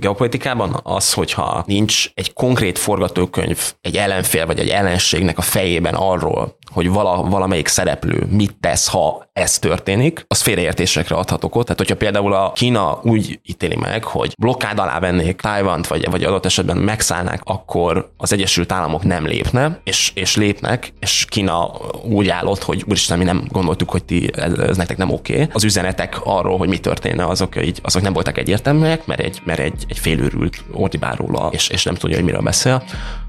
geopolitikában az, hogyha nincs egy konkrét forgatókönyv egy ellenfél vagy egy ellenségnek a fejében arról, hogy vala, valamelyik szereplő mit tesz, ha ez történik, az félreértésekre adhat okot. Tehát, hogyha például a Kína úgy ítéli meg, hogy blokkád alá vennék Tájvant, vagy, vagy adott esetben megszállnák, akkor az Egyesült Államok nem lépne, és, és lépnek, és Kína úgy állott, hogy úristen, mi nem gondoltuk, hogy ti, ez, ez nektek nem oké. Okay. Az üzenetek arról, hogy mi történne, azok, így, azok nem voltak egyértelműek, mert egy, mert egy, egy félőrült ordibál róla, és, és nem tudja, hogy miről beszél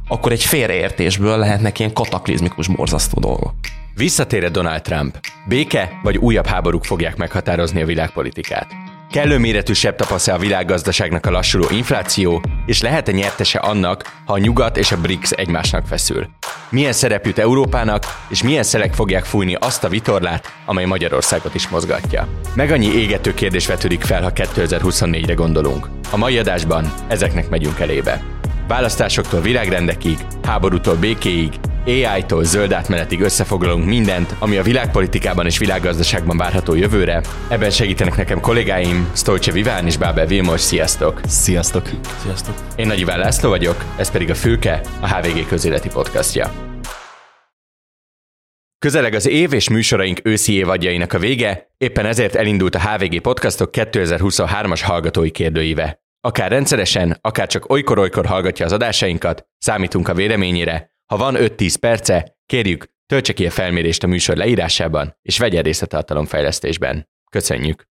akkor egy félreértésből lehetnek ilyen kataklizmikus, borzasztó dolgok. Visszatére Donald Trump. Béke vagy újabb háborúk fogják meghatározni a világpolitikát. Kellő méretű sebb tapasztal a világgazdaságnak a lassuló infláció, és lehet-e nyertese annak, ha a nyugat és a BRICS egymásnak feszül? Milyen szerep jut Európának, és milyen szelek fogják fújni azt a vitorlát, amely Magyarországot is mozgatja? Meg annyi égető kérdés vetődik fel, ha 2024-re gondolunk. A mai adásban ezeknek megyünk elébe. Választásoktól világrendekig, háborútól békéig, AI-tól zöld átmenetig összefoglalunk mindent, ami a világpolitikában és világgazdaságban várható jövőre. Ebben segítenek nekem kollégáim, Stolce Viván és Bábel Vilmos. Sziasztok! Sziasztok! Sziasztok! Én Nagy Iván László vagyok, ez pedig a Fülke, a HVG közéleti podcastja. Közeleg az év és műsoraink őszi évadjainak a vége, éppen ezért elindult a HVG Podcastok 2023-as hallgatói kérdőíve. Akár rendszeresen, akár csak olykor-olykor hallgatja az adásainkat, számítunk a véleményére. Ha van 5-10 perce, kérjük, töltse ki a felmérést a műsor leírásában, és vegyen részt a tartalomfejlesztésben. Köszönjük!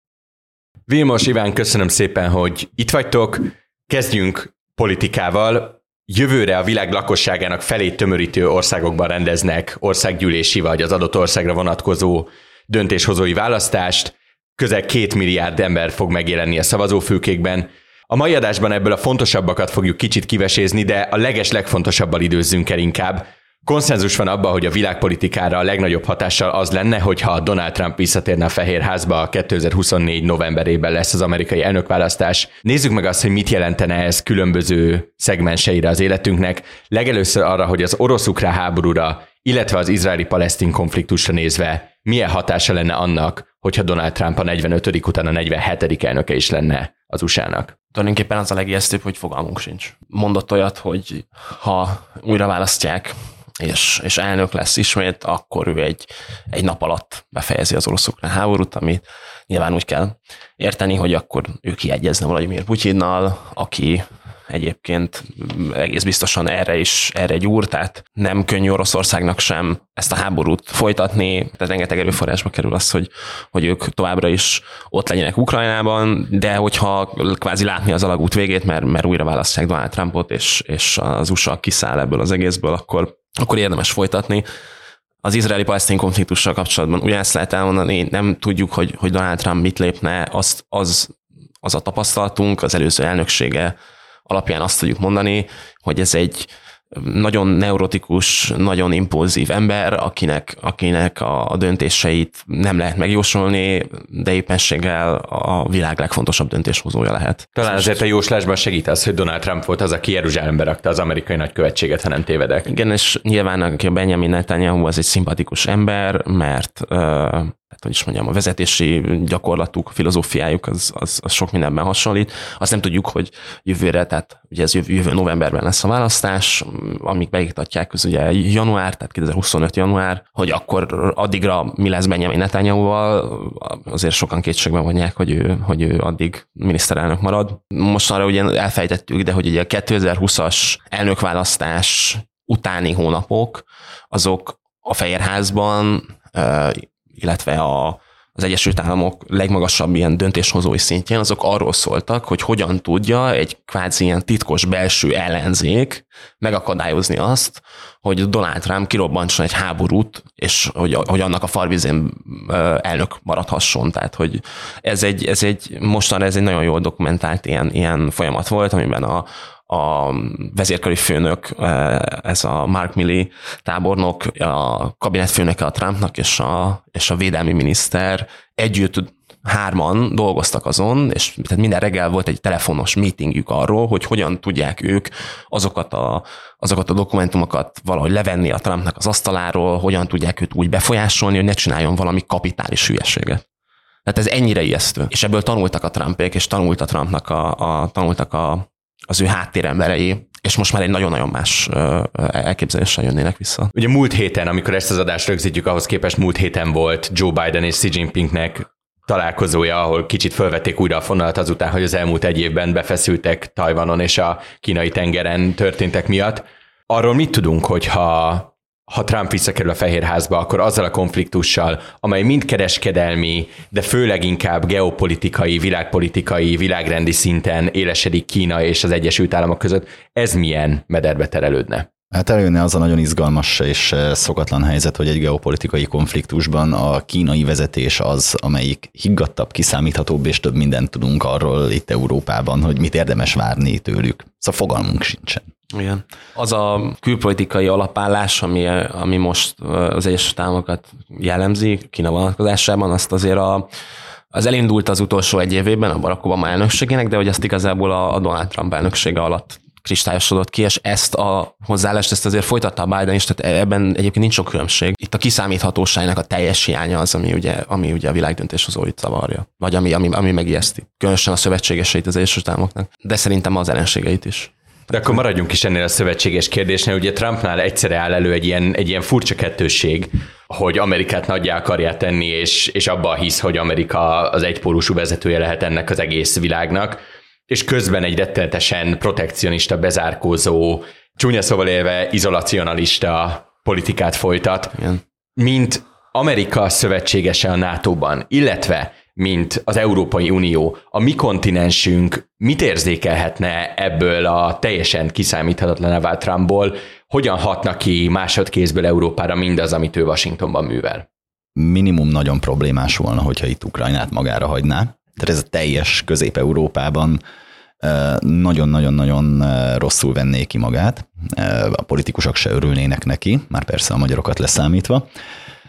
Vilmos Iván, köszönöm szépen, hogy itt vagytok. Kezdjünk politikával. Jövőre a világ lakosságának felé tömörítő országokban rendeznek országgyűlési vagy az adott országra vonatkozó döntéshozói választást. Közel két milliárd ember fog megjelenni a szavazófülkékben. A mai adásban ebből a fontosabbakat fogjuk kicsit kivesézni, de a leges legfontosabbal időzzünk el inkább. Konszenzus van abban, hogy a világpolitikára a legnagyobb hatással az lenne, hogyha Donald Trump visszatérne a Fehérházba 2024 novemberében lesz az amerikai elnökválasztás. Nézzük meg azt, hogy mit jelentene ez különböző szegmenseire az életünknek. Legelőször arra, hogy az orosz-ukrán háborúra, illetve az izraeli-palesztin konfliktusra nézve milyen hatása lenne annak, hogyha Donald Trump a 45. után a 47. elnöke is lenne az USA-nak. Tulajdonképpen az a legijesztőbb, hogy fogalmunk sincs. Mondott olyat, hogy ha újra választják, és, és elnök lesz ismét, akkor ő egy, egy nap alatt befejezi az oroszokra háborút, amit nyilván úgy kell érteni, hogy akkor ő kiegyezne Vladimir Putyinnal, aki egyébként egész biztosan erre is, erre egy úr, tehát nem könnyű Oroszországnak sem ezt a háborút folytatni, tehát rengeteg erőforrásba kerül az, hogy, hogy ők továbbra is ott legyenek Ukrajnában, de hogyha kvázi látni az alagút végét, mert, mert újra választják Donald Trumpot, és, és az USA kiszáll ebből az egészből, akkor, akkor érdemes folytatni. Az izraeli-palesztin konfliktussal kapcsolatban ugyanezt lehet elmondani, nem tudjuk, hogy, hogy Donald Trump mit lépne, azt, az, az a tapasztalatunk az előző elnöksége alapján azt tudjuk mondani, hogy ez egy nagyon neurotikus, nagyon impulzív ember, akinek, akinek a döntéseit nem lehet megjósolni, de éppenséggel a világ legfontosabb döntéshozója lehet. Talán azért a jóslásban segít az, hogy Donald Trump volt az, aki Jeruzsálembe rakta az amerikai nagykövetséget, ha nem tévedek. Igen, és nyilván a Benjamin Netanyahu az egy szimpatikus ember, mert hát, hogy is mondjam, a vezetési gyakorlatuk, filozófiájuk az, az, az sok mindenben hasonlít. Azt nem tudjuk, hogy jövőre, tehát ugye ez jövő, jövő novemberben lesz a választás, amik beiktatják, az ugye január, tehát 2025 január, hogy akkor addigra mi lesz Benjamin Netanyahu-val, azért sokan kétségben vonják, hogy ő, hogy ő addig miniszterelnök marad. Most arra ugye elfejtettük, de hogy ugye a 2020-as elnökválasztás utáni hónapok, azok a Fehérházban illetve a, az Egyesült Államok legmagasabb ilyen döntéshozói szintjén, azok arról szóltak, hogy hogyan tudja egy kvázi ilyen titkos belső ellenzék megakadályozni azt, hogy Donald Trump kirobbantson egy háborút, és hogy, hogy annak a farvizén elnök maradhasson. Tehát, hogy ez egy, ez egy mostanra ez egy nagyon jól dokumentált ilyen, ilyen folyamat volt, amiben a, a vezérkari főnök, e, ez a Mark Milley tábornok, a kabinetfőnöke a Trumpnak és a, és a védelmi miniszter együtt hárman dolgoztak azon, és tehát minden reggel volt egy telefonos meetingjük arról, hogy hogyan tudják ők azokat a, azokat a dokumentumokat valahogy levenni a Trumpnak az asztaláról, hogyan tudják őt úgy befolyásolni, hogy ne csináljon valami kapitális hülyeséget. Tehát ez ennyire ijesztő. És ebből tanultak a Trumpék, és tanult a Trumpnak a, a tanultak a, az ő háttéremberei, és most már egy nagyon-nagyon más elképzeléssel jönnének vissza. Ugye múlt héten, amikor ezt az adást rögzítjük, ahhoz képest múlt héten volt Joe Biden és Xi Jinpingnek találkozója, ahol kicsit felvették újra a fonalat azután, hogy az elmúlt egy évben befeszültek Tajvanon és a kínai tengeren történtek miatt. Arról mit tudunk, hogyha ha Trump visszakerül a Fehérházba, akkor azzal a konfliktussal, amely mind kereskedelmi, de főleg inkább geopolitikai, világpolitikai, világrendi szinten élesedik Kína és az Egyesült Államok között, ez milyen mederbe terelődne? Hát előjönne az a nagyon izgalmas és eh, szokatlan helyzet, hogy egy geopolitikai konfliktusban a kínai vezetés az, amelyik higgadtabb, kiszámíthatóbb, és több mindent tudunk arról itt Európában, hogy mit érdemes várni tőlük. Szóval fogalmunk sincsen. Igen. Az a külpolitikai alapállás, ami, ami most az Egyesült Államokat jellemzi Kína vonatkozásában, azt azért a, az elindult az utolsó egy évében a Barack Obama elnökségének, de hogy ezt igazából a, Donald Trump elnöksége alatt kristályosodott ki, és ezt a hozzáállást ezt azért folytatta a Biden is, tehát ebben egyébként nincs sok különbség. Itt a kiszámíthatóságnak a teljes hiánya az, ami ugye, ami ugye a világ döntéshozóit zavarja, vagy ami, ami, ami megijeszti. Különösen a szövetségeseit az Egyesült Államoknak, de szerintem az ellenségeit is. De akkor maradjunk is ennél a szövetséges kérdésnél. Ugye Trumpnál egyszerre áll elő egy ilyen, egy ilyen furcsa kettősség, hogy Amerikát nagyjá akarja tenni, és, és abban hisz, hogy Amerika az egypólusú vezetője lehet ennek az egész világnak, és közben egy rettenetesen protekcionista, bezárkózó, csúnya szóval élve izolacionalista politikát folytat, Igen. mint Amerika szövetségese a NATO-ban, illetve mint az Európai Unió, a mi kontinensünk mit érzékelhetne ebből a teljesen kiszámíthatatlan vált Trumpból, hogyan hatna ki másodkézből Európára mindaz, amit ő Washingtonban művel? Minimum nagyon problémás volna, hogyha itt Ukrajnát magára hagyná. Tehát ez a teljes Közép-Európában nagyon-nagyon-nagyon rosszul venné ki magát. A politikusok se örülnének neki, már persze a magyarokat leszámítva.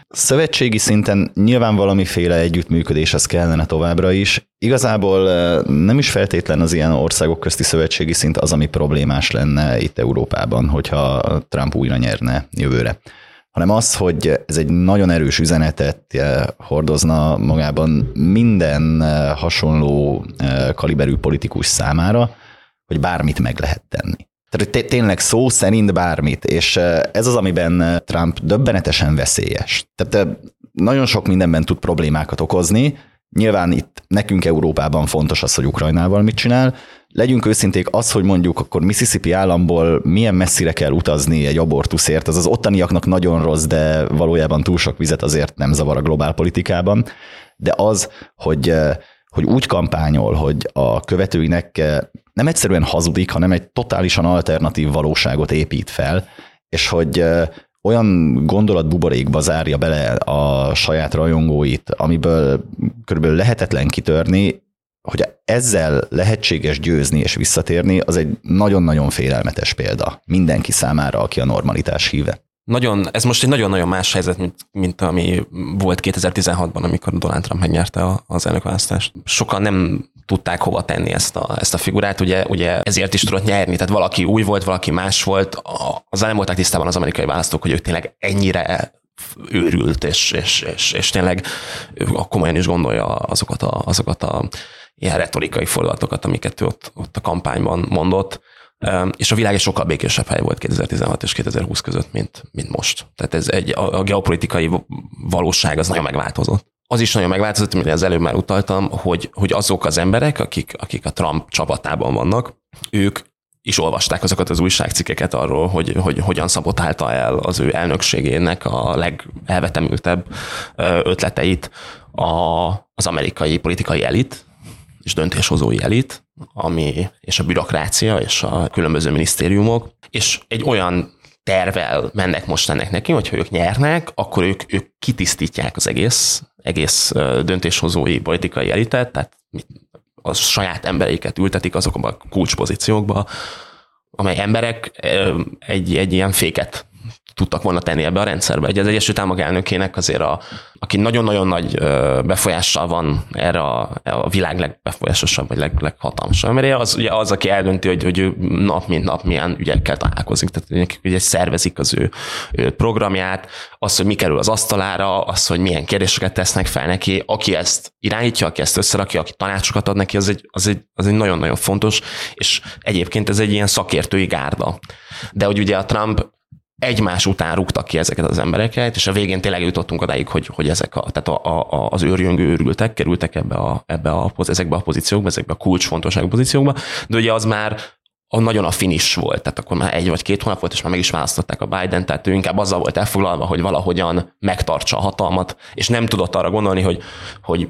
Szövetségi szinten nyilván valamiféle együttműködés az kellene továbbra is. Igazából nem is feltétlen az ilyen országok közti szövetségi szint az, ami problémás lenne itt Európában, hogyha Trump újra nyerne jövőre hanem az, hogy ez egy nagyon erős üzenetet hordozna magában minden hasonló kaliberű politikus számára, hogy bármit meg lehet tenni. Tehát, tényleg szó szerint bármit, és ez az, amiben Trump döbbenetesen veszélyes. Tehát nagyon sok mindenben tud problémákat okozni, Nyilván itt nekünk Európában fontos az, hogy Ukrajnával mit csinál. Legyünk őszinték, az, hogy mondjuk akkor Mississippi államból milyen messzire kell utazni egy abortuszért, az az ottaniaknak nagyon rossz, de valójában túl sok vizet azért nem zavar a globál politikában. De az, hogy hogy úgy kampányol, hogy a követőinek eh, nem egyszerűen hazudik, hanem egy totálisan alternatív valóságot épít fel, és hogy eh, olyan gondolatbuborékba zárja bele a saját rajongóit, amiből körülbelül lehetetlen kitörni, hogy ezzel lehetséges győzni és visszatérni, az egy nagyon-nagyon félelmetes példa mindenki számára, aki a normalitás híve nagyon, ez most egy nagyon-nagyon más helyzet, mint, mint ami volt 2016-ban, amikor Donald Trump megnyerte az elnökválasztást. Sokan nem tudták hova tenni ezt a, ezt a figurát, ugye, ugye ezért is tudott nyerni, tehát valaki új volt, valaki más volt, az nem voltak tisztában az amerikai választók, hogy ők tényleg ennyire őrült, és, és, és, és tényleg komolyan is gondolja azokat a, azokat a ilyen retorikai fordulatokat, amiket ő ott, ott a kampányban mondott és a világ egy sokkal békésebb hely volt 2016 és 2020 között, mint, mint most. Tehát ez egy, a, geopolitikai valóság az nagyon megváltozott. Az is nagyon megváltozott, amire az előbb már utaltam, hogy, hogy azok az emberek, akik, akik a Trump csapatában vannak, ők is olvasták azokat az újságcikkeket arról, hogy, hogy hogyan szabotálta el az ő elnökségének a legelvetemültebb ötleteit a, az amerikai politikai elit, és döntéshozói elit, ami, és a bürokrácia, és a különböző minisztériumok, és egy olyan tervel mennek most ennek neki, hogyha ők nyernek, akkor ők, ők kitisztítják az egész, egész döntéshozói politikai elitet, tehát a saját embereiket ültetik azokba a kulcspozíciókba, amely emberek egy, egy ilyen féket tudtak volna tenni ebbe a rendszerbe. Ugye az Egyesült Államok elnökének azért, a, aki nagyon-nagyon nagy befolyással van erre a, a világ legbefolyásosabb, vagy leg, leghatalmasabb embere, az ugye az, aki eldönti, hogy, hogy ő nap mint nap milyen ügyekkel találkozik. Tehát nekik ugye szervezik az ő, ő programját, az, hogy mi kerül az asztalára, az, hogy milyen kérdéseket tesznek fel neki, aki ezt irányítja, aki ezt összerakja, aki tanácsokat ad neki, az egy, az egy, az egy nagyon-nagyon fontos, és egyébként ez egy ilyen szakértői gárda. De hogy ugye a Trump egymás után rúgtak ki ezeket az embereket, és a végén tényleg jutottunk odáig, hogy, hogy ezek a, tehát a, a, az őrjöngő őrültek kerültek ebbe a, ebbe a, ezekbe a pozíciókba, ezekbe a kulcsfontosságú pozíciókba, de ugye az már a nagyon a finish volt, tehát akkor már egy vagy két hónap volt, és már meg is választották a Biden, tehát ő inkább azzal volt elfoglalva, hogy valahogyan megtartsa a hatalmat, és nem tudott arra gondolni, hogy, hogy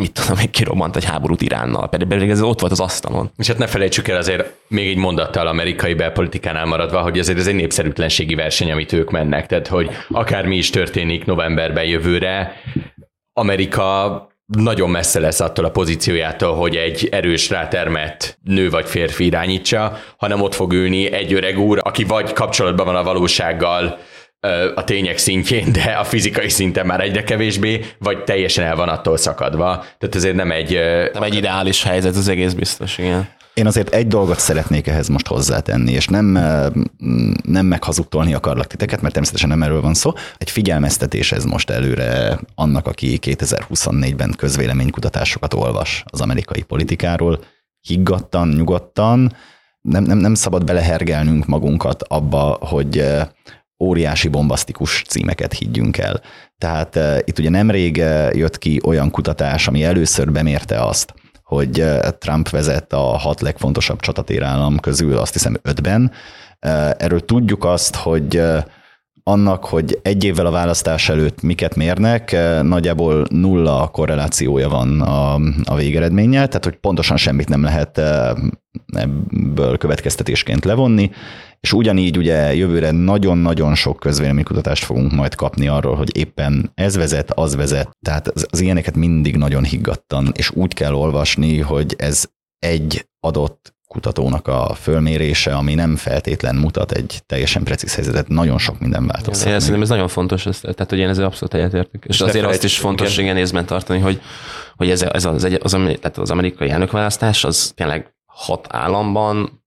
mit tudom, még kirobbant egy háborút Iránnal, pedig, pedig ez ott volt az asztalon. És hát ne felejtsük el azért még egy mondattal amerikai belpolitikánál maradva, hogy azért ez egy népszerűtlenségi verseny, amit ők mennek, tehát hogy akármi is történik novemberben jövőre, Amerika nagyon messze lesz attól a pozíciójától, hogy egy erős rátermett nő vagy férfi irányítsa, hanem ott fog ülni egy öreg úr, aki vagy kapcsolatban van a valósággal, a tények szintjén, de a fizikai szinten már egyre kevésbé, vagy teljesen el van attól szakadva. Tehát ezért nem egy... Nem egy ideális helyzet, az egész biztos, igen. Én azért egy dolgot szeretnék ehhez most hozzátenni, és nem, nem meghazudtolni akarlak titeket, mert természetesen nem erről van szó. Egy figyelmeztetés ez most előre annak, aki 2024-ben közvéleménykutatásokat olvas az amerikai politikáról, higgadtan, nyugodtan, nem, nem, nem szabad belehergelnünk magunkat abba, hogy óriási bombasztikus címeket higgyünk el. Tehát uh, itt ugye nemrég uh, jött ki olyan kutatás, ami először bemérte azt, hogy uh, Trump vezet a hat legfontosabb csatatérállam közül, azt hiszem ötben. Erről tudjuk azt, hogy annak, hogy egy évvel a választás előtt miket mérnek, nagyjából nulla korrelációja van a, a végeredménnyel, tehát hogy pontosan semmit nem lehet ebből következtetésként levonni, és ugyanígy ugye jövőre nagyon-nagyon sok közvéleménykutatást fogunk majd kapni arról, hogy éppen ez vezet, az vezet. Tehát az, az ilyeneket mindig nagyon higgadtan, és úgy kell olvasni, hogy ez egy adott kutatónak a fölmérése, ami nem feltétlen mutat egy teljesen precíz helyzetet, nagyon sok minden változhat. Én szerintem ez nagyon fontos, ez, tehát hogy én ezzel abszolút egyetértek. És, és azért azt is fontos igen észben tartani, hogy, hogy ez, ez az, az, az, tehát az amerikai elnökválasztás az tényleg hat államban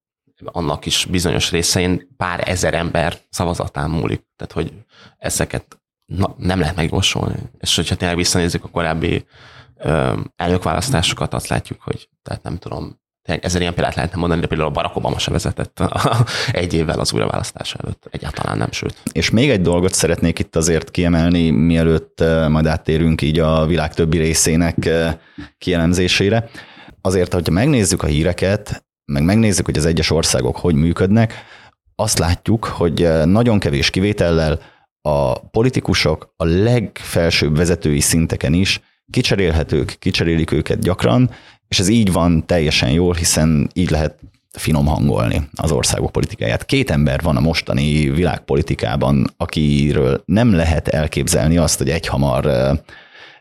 annak is bizonyos részein pár ezer ember szavazatán múlik. Tehát, hogy ezeket na, nem lehet megjósolni. És hogyha tényleg visszanézzük a korábbi elnökválasztásokat, azt látjuk, hogy tehát nem tudom, ezer ilyen példát lehetne mondani, de például Barack Obama se vezetett egy évvel az újraválasztás előtt. Egyáltalán nem, sőt. És még egy dolgot szeretnék itt azért kiemelni, mielőtt majd áttérünk így a világ többi részének kielemzésére. Azért, hogyha megnézzük a híreket, meg megnézzük, hogy az egyes országok hogy működnek, azt látjuk, hogy eh, nagyon kevés kivétellel a politikusok a legfelsőbb vezetői szinteken is kicserélhetők, kicserélik őket gyakran, és ez így van teljesen jól, hiszen így lehet finom hangolni az országok politikáját. Két ember van a mostani világpolitikában, akiről nem lehet elképzelni azt, hogy egyhamar eh,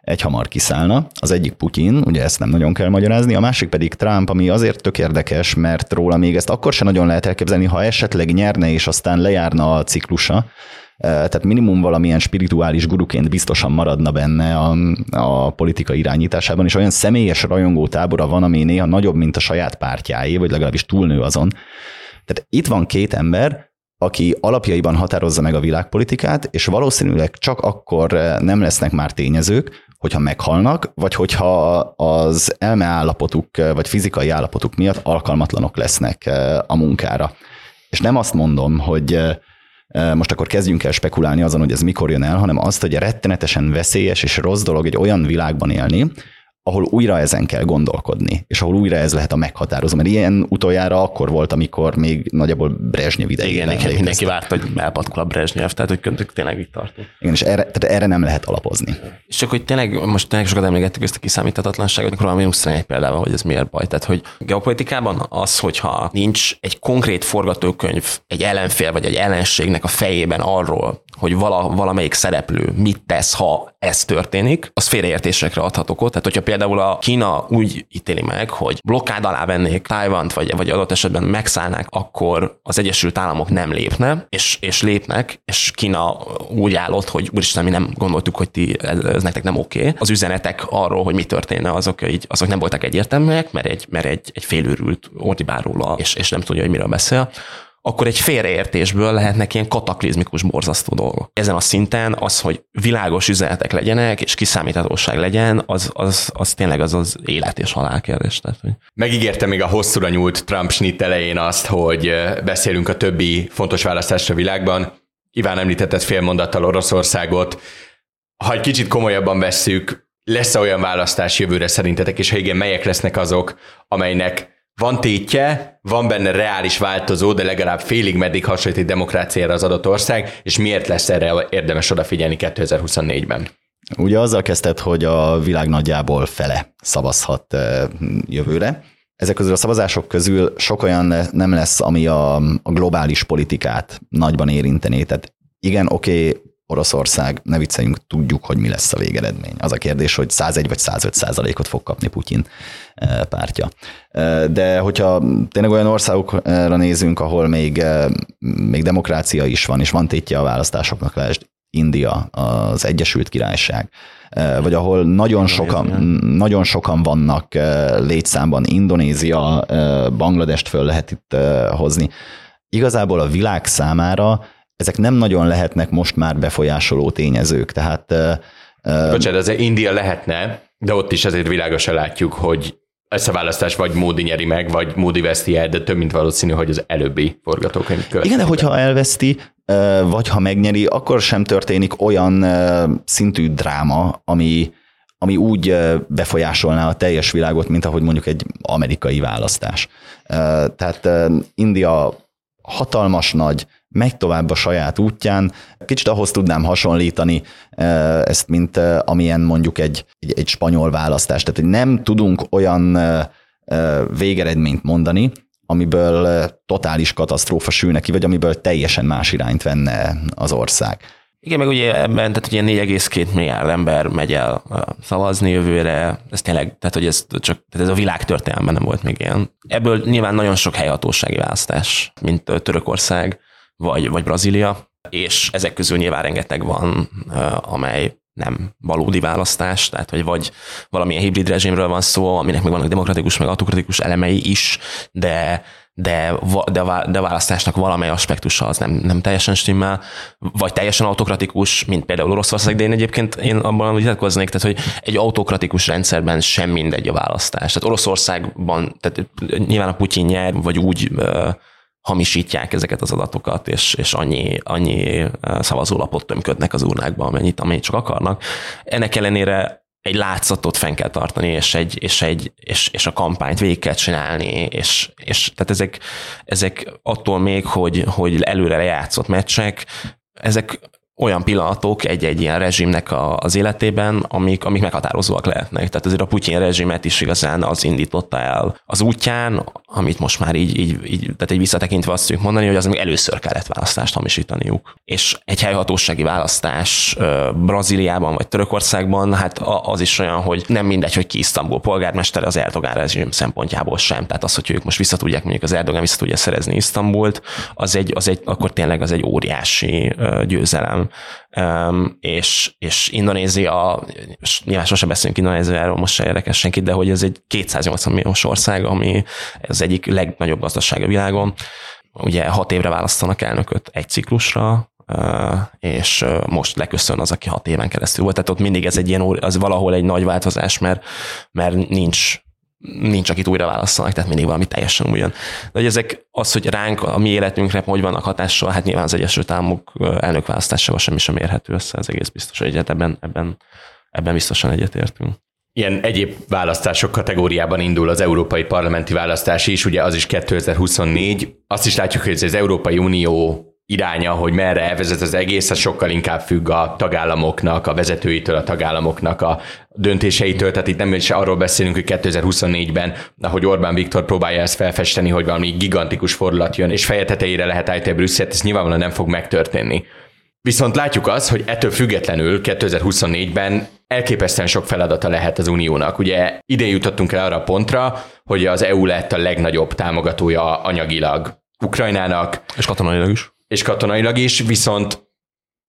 egy hamar kiszállna. Az egyik Putyin, ugye ezt nem nagyon kell magyarázni, a másik pedig Trump, ami azért tök érdekes, mert róla még ezt akkor sem nagyon lehet elképzelni, ha esetleg nyerne és aztán lejárna a ciklusa, tehát minimum valamilyen spirituális guruként biztosan maradna benne a, a politika irányításában, és olyan személyes rajongó tábora van, ami néha nagyobb, mint a saját pártjáé, vagy legalábbis túlnő azon. Tehát itt van két ember, aki alapjaiban határozza meg a világpolitikát, és valószínűleg csak akkor nem lesznek már tényezők, hogyha meghalnak, vagy hogyha az elme állapotuk, vagy fizikai állapotuk miatt alkalmatlanok lesznek a munkára. És nem azt mondom, hogy most akkor kezdjünk el spekulálni azon, hogy ez mikor jön el, hanem azt, hogy rettenetesen veszélyes és rossz dolog egy olyan világban élni, ahol újra ezen kell gondolkodni, és ahol újra ez lehet a meghatározó. Mert ilyen utoljára akkor volt, amikor még nagyjából Brezsnyev idején. Igen, mindenki várta, hogy elpatkul a Brezsnyev, tehát hogy tényleg itt tartunk. Igen, és erre, tehát erre nem lehet alapozni. És csak hogy tényleg most tényleg sokat emlegettük ezt a kiszámíthatatlanságot, akkor valami egy példával, hogy ez miért baj. Tehát, hogy geopolitikában az, hogyha nincs egy konkrét forgatókönyv egy ellenfél vagy egy ellenségnek a fejében arról, hogy vala, valamelyik szereplő mit tesz, ha ez történik, az félreértésekre adhat okot. Tehát, hogyha például a Kína úgy ítéli meg, hogy blokkád alá vennék Tájvant, vagy, vagy adott esetben megszállnák, akkor az Egyesült Államok nem lépne, és, és lépnek, és Kína úgy állott, hogy úristen, mi nem gondoltuk, hogy ti, ez, ez nektek nem oké. Okay. Az üzenetek arról, hogy mi történne, azok, így, azok nem voltak egyértelműek, mert egy, mert egy, egy félőrült ordibál róla, és, és nem tudja, hogy miről beszél akkor egy félreértésből lehetnek ilyen kataklizmikus, borzasztó dolgok. Ezen a szinten az, hogy világos üzenetek legyenek, és kiszámíthatóság legyen, az, az, az tényleg az az élet és halál kérdés. Tehát, hogy... Megígérte még a hosszúra nyúlt Trump snit elején azt, hogy beszélünk a többi fontos választásra világban. Iván említetett fél mondattal Oroszországot. Ha egy kicsit komolyabban vesszük, lesz-e olyan választás jövőre szerintetek, és ha igen, melyek lesznek azok, amelynek van tétje, van benne reális változó, de legalább félig meddig hasonlít demokráciára az adott ország, és miért lesz erre érdemes odafigyelni 2024-ben? Ugye azzal kezdted, hogy a világ nagyjából fele szavazhat jövőre. Ezek közül a szavazások közül sok olyan nem lesz, ami a, a globális politikát nagyban érintené. Tehát igen, oké, okay, Oroszország, ne vicceljünk, tudjuk, hogy mi lesz a végeredmény. Az a kérdés, hogy 101 vagy 105 százalékot fog kapni Putyin eh, pártja. Eh, de hogyha tényleg olyan országokra nézünk, ahol még, eh, még demokrácia is van, és van tétje a választásoknak, lásd India, az Egyesült Királyság, vagy ahol nagyon sokan, nagyon sokan vannak létszámban, Indonézia, Bangladest föl lehet itt hozni. Igazából a világ számára ezek nem nagyon lehetnek most már befolyásoló tényezők. Tehát Bocsánat, ez India lehetne, de ott is azért világosan látjuk, hogy ezt a választást vagy Módi nyeri meg, vagy Módi veszti el, de több mint valószínű, hogy az előbbi forgatókönyv következik. Igen, de hogyha elveszti, vagy ha megnyeri, akkor sem történik olyan szintű dráma, ami, ami úgy befolyásolná a teljes világot, mint ahogy mondjuk egy amerikai választás. Tehát India hatalmas nagy, megy tovább a saját útján. Kicsit ahhoz tudnám hasonlítani ezt, mint amilyen mondjuk egy, egy, egy spanyol választás. Tehát nem tudunk olyan végeredményt mondani, amiből totális katasztrófa sülne ki, vagy amiből teljesen más irányt venne az ország. Igen, meg ugye ebben, tehát ugye 4,2 milliárd ember megy el szavazni jövőre, ez tényleg, tehát hogy ez csak, tehát ez a világ történelemben nem volt még ilyen. Ebből nyilván nagyon sok helyhatósági választás, mint Törökország, vagy, vagy Brazília, és ezek közül nyilván rengeteg van, amely nem valódi választás, tehát hogy vagy valamilyen hibrid rezsimről van szó, aminek meg vannak demokratikus, meg autokratikus elemei is, de de, de, de a választásnak valamely aspektusa az nem, nem teljesen stimmel, vagy teljesen autokratikus, mint például Oroszország, de én egyébként én abban vitatkoznék, tehát hogy egy autokratikus rendszerben sem mindegy a választás. Tehát Oroszországban, tehát nyilván a Putyin nyer, vagy úgy hamisítják ezeket az adatokat, és, és annyi, annyi szavazólapot tömködnek az urnákba, amennyit, amennyit csak akarnak. Ennek ellenére egy látszatot fenn kell tartani, és, egy, és, egy, és, és a kampányt végig kell csinálni, és, és tehát ezek, ezek attól még, hogy, hogy előre lejátszott meccsek, ezek olyan pillanatok egy-egy ilyen rezsimnek a, az életében, amik, amik meghatározóak lehetnek. Tehát azért a Putyin rezsimet is igazán az indította el az útján, amit most már így, így, így tehát egy visszatekintve azt tudjuk mondani, hogy az még először kellett választást hamisítaniuk. És egy helyhatósági választás Brazíliában vagy Törökországban, hát az is olyan, hogy nem mindegy, hogy ki Isztambul polgármester az Erdogán rezsim szempontjából sem. Tehát az, hogy ők most vissza tudják, mondjuk az Erdogán vissza tudja szerezni Isztambult, az egy, az egy, akkor tényleg az egy óriási győzelem és, és Indonézia, nyilván sosem beszélünk Indonéziáról, most se érdekes senkit, de hogy ez egy 280 milliós ország, ami az egyik legnagyobb gazdaság a világon. Ugye hat évre választanak elnököt egy ciklusra, és most leköszön az, aki hat éven keresztül volt. Tehát ott mindig ez egy ilyen, az valahol egy nagy változás, mert, mert nincs nincs, akit újra választanak, tehát mindig valami teljesen újon. De hogy ezek az, hogy ránk, a mi életünkre hogy vannak hatással, hát nyilván az Egyesült Államok elnökválasztásával semmi sem érhető össze, ez egész biztos, hogy ebben, ebben, ebben biztosan egyetértünk. Ilyen egyéb választások kategóriában indul az európai parlamenti választás is, ugye az is 2024. Azt is látjuk, hogy ez az Európai Unió iránya, hogy merre elvezet az egész, az sokkal inkább függ a tagállamoknak, a vezetőitől, a tagállamoknak a döntéseitől. Tehát itt nem is arról beszélünk, hogy 2024-ben, ahogy Orbán Viktor próbálja ezt felfesteni, hogy valami gigantikus fordulat jön, és feje tetejére lehet állítani Brüsszelt, ez nyilvánvalóan nem fog megtörténni. Viszont látjuk azt, hogy ettől függetlenül 2024-ben elképesztően sok feladata lehet az Uniónak. Ugye ide jutottunk el arra a pontra, hogy az EU lett a legnagyobb támogatója anyagilag Ukrajnának. És katonailag is. És katonailag is, viszont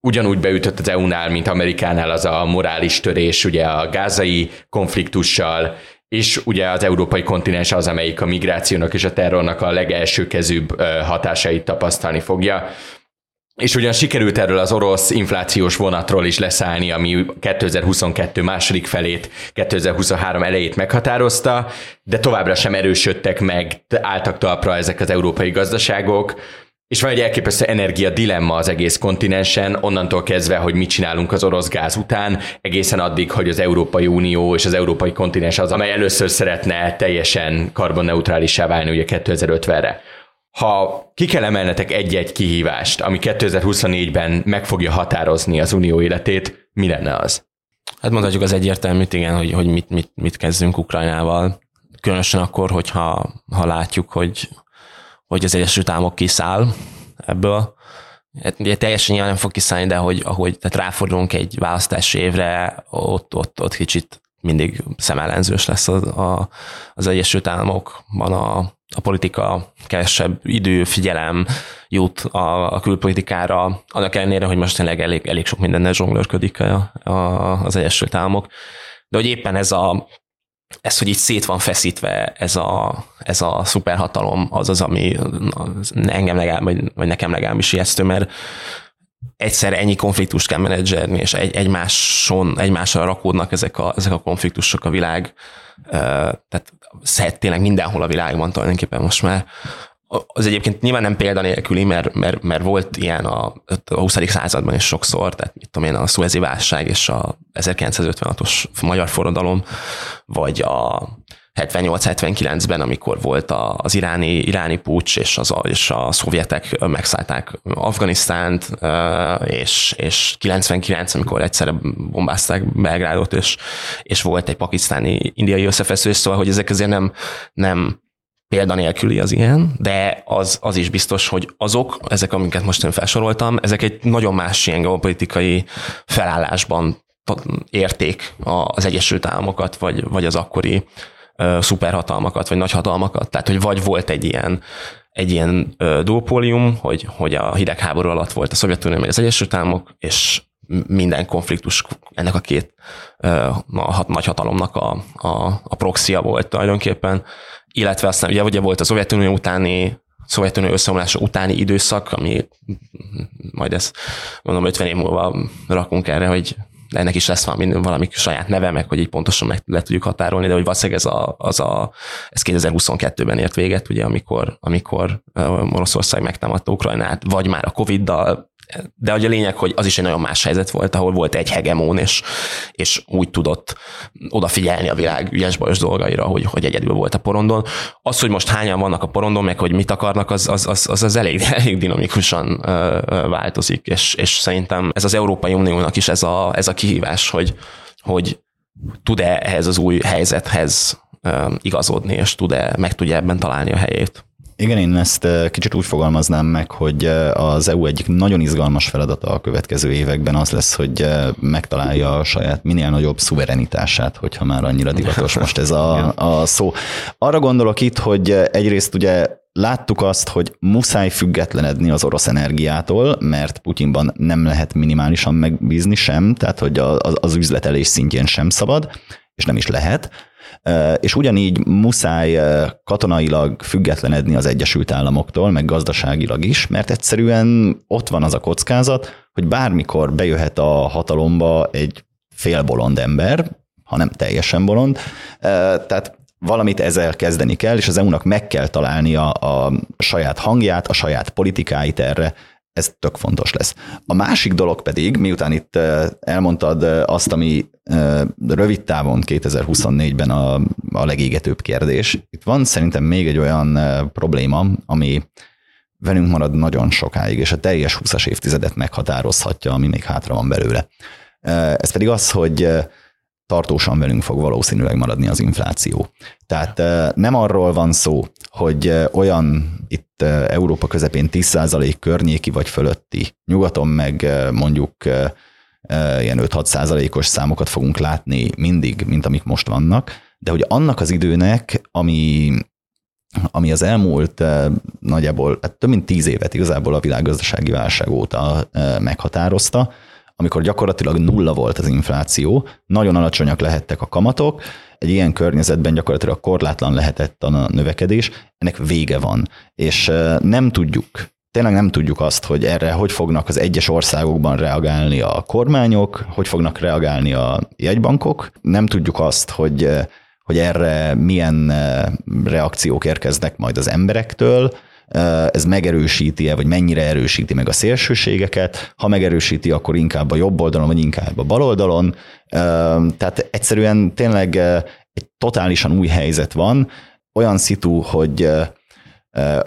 ugyanúgy beütött az EU-nál, mint Amerikánál az a morális törés, ugye a gázai konfliktussal, és ugye az európai kontinens az, amelyik a migrációnak és a terrornak a legelsőkezűbb hatásait tapasztalni fogja. És ugyan sikerült erről az orosz inflációs vonatról is leszállni, ami 2022 második felét, 2023 elejét meghatározta, de továbbra sem erősödtek meg, álltak talpra ezek az európai gazdaságok, és van egy elképesztő energia dilemma az egész kontinensen, onnantól kezdve, hogy mit csinálunk az orosz gáz után, egészen addig, hogy az Európai Unió és az európai kontinens az, amely először szeretne teljesen karbonneutrálisá válni ugye 2050-re. Ha ki kell emelnetek egy-egy kihívást, ami 2024-ben meg fogja határozni az unió életét, mi lenne az? Hát mondhatjuk az egyértelműt, igen, hogy, hogy mit, mit, mit kezdünk Ukrajnával. Különösen akkor, hogyha ha látjuk, hogy, hogy az Egyesült Államok kiszáll ebből. Hát ugye teljesen nyilván nem fog kiszállni, de hogy ahogy tehát ráfordulunk egy választási évre, ott, ott, ott kicsit mindig szemellenzős lesz az, a, az Egyesült Államokban a, a politika, kevesebb idő, figyelem jut a, a külpolitikára, annak ellenére, hogy most tényleg elég, elég sok mindennel zsonglőrködik a, a, az Egyesült Államok. De hogy éppen ez a ez, hogy így szét van feszítve ez a, ez a szuperhatalom, az az, ami engem legalább, vagy, vagy nekem legalábbis ijesztő, mert egyszer ennyi konfliktust kell menedzserni, és egy, egymáson, egymásra rakódnak ezek a, ezek a konfliktusok a világ, tehát szed tényleg mindenhol a világban tulajdonképpen most már. Az egyébként nyilván nem példanélküli, mert, mert, mert volt ilyen a, a 20. században is sokszor, tehát mit tudom én, a szuezi válság és a 1956-os magyar forradalom, vagy a 78-79-ben, amikor volt az iráni, iráni pucs, és, az, és a szovjetek megszállták Afganisztánt, és, és 99, amikor egyszerre bombázták Belgrádot, és, és volt egy pakisztáni indiai összefeszülés, szóval, hogy ezek azért nem, nem példanélküli az ilyen, de az, az is biztos, hogy azok, ezek, amiket most én felsoroltam, ezek egy nagyon más ilyen geopolitikai felállásban érték az Egyesült Államokat, vagy, vagy az akkori szuperhatalmakat, vagy nagyhatalmakat. Tehát, hogy vagy volt egy ilyen, egy ilyen duopólium, hogy, hogy a hidegháború alatt volt a Szovjetunió meg az Egyesült Államok, és minden konfliktus ennek a két a nagy hatalomnak a, a, a proxia volt tulajdonképpen, illetve aztán ugye, ugye volt a Szovjetunió utáni Szovjetunió összeomlása utáni időszak, ami majd ezt mondom 50 év múlva rakunk erre, hogy ennek is lesz valami, valami saját neve, meg hogy így pontosan meg le tudjuk határolni, de hogy valószínűleg ez, a, az a, ez 2022-ben ért véget, ugye, amikor, amikor Oroszország megtámadta Ukrajnát, vagy már a Covid-dal, de hogy a lényeg, hogy az is egy nagyon más helyzet volt, ahol volt egy hegemón, és, és úgy tudott odafigyelni a világ ügyes bajos dolgaira, hogy, hogy egyedül volt a porondon. Az, hogy most hányan vannak a porondon, meg hogy mit akarnak, az, az, az, az, az elég, elég dinamikusan változik, és, és szerintem ez az Európai Uniónak is ez a, ez a kihívás, hogy, hogy tud-e ehhez az új helyzethez igazodni, és tud-e, meg tudja ebben találni a helyét. Igen, én ezt kicsit úgy fogalmaznám meg, hogy az EU egyik nagyon izgalmas feladata a következő években az lesz, hogy megtalálja a saját minél nagyobb szuverenitását, hogyha már annyira divatos most ez a, a szó. Arra gondolok itt, hogy egyrészt ugye láttuk azt, hogy muszáj függetlenedni az orosz energiától, mert Putyinban nem lehet minimálisan megbízni sem, tehát hogy az üzletelés szintjén sem szabad, és nem is lehet és ugyanígy muszáj katonailag függetlenedni az Egyesült Államoktól, meg gazdaságilag is, mert egyszerűen ott van az a kockázat, hogy bármikor bejöhet a hatalomba egy félbolond ember, ha nem teljesen bolond, tehát valamit ezzel kezdeni kell, és az EU-nak meg kell találnia a saját hangját, a saját politikáit erre, ez tök fontos lesz. A másik dolog pedig, miután itt elmondtad azt, ami rövid távon 2024-ben a, a legégetőbb kérdés, itt van szerintem még egy olyan probléma, ami velünk marad nagyon sokáig, és a teljes 20-as évtizedet meghatározhatja, ami még hátra van belőle. Ez pedig az, hogy tartósan velünk fog valószínűleg maradni az infláció. Tehát nem arról van szó, hogy olyan itt Európa közepén 10% környéki vagy fölötti, nyugaton meg mondjuk ilyen 5-6 százalékos számokat fogunk látni mindig, mint amik most vannak, de hogy annak az időnek, ami, ami az elmúlt nagyjából hát több mint 10 évet igazából a világgazdasági válság óta meghatározta, amikor gyakorlatilag nulla volt az infláció, nagyon alacsonyak lehettek a kamatok, egy ilyen környezetben gyakorlatilag korlátlan lehetett a növekedés, ennek vége van. És nem tudjuk, tényleg nem tudjuk azt, hogy erre hogy fognak az egyes országokban reagálni a kormányok, hogy fognak reagálni a jegybankok. Nem tudjuk azt, hogy, hogy erre milyen reakciók érkeznek majd az emberektől, ez megerősíti-e, vagy mennyire erősíti meg a szélsőségeket, ha megerősíti, akkor inkább a jobb oldalon, vagy inkább a bal oldalon. Tehát egyszerűen tényleg egy totálisan új helyzet van, olyan szitu, hogy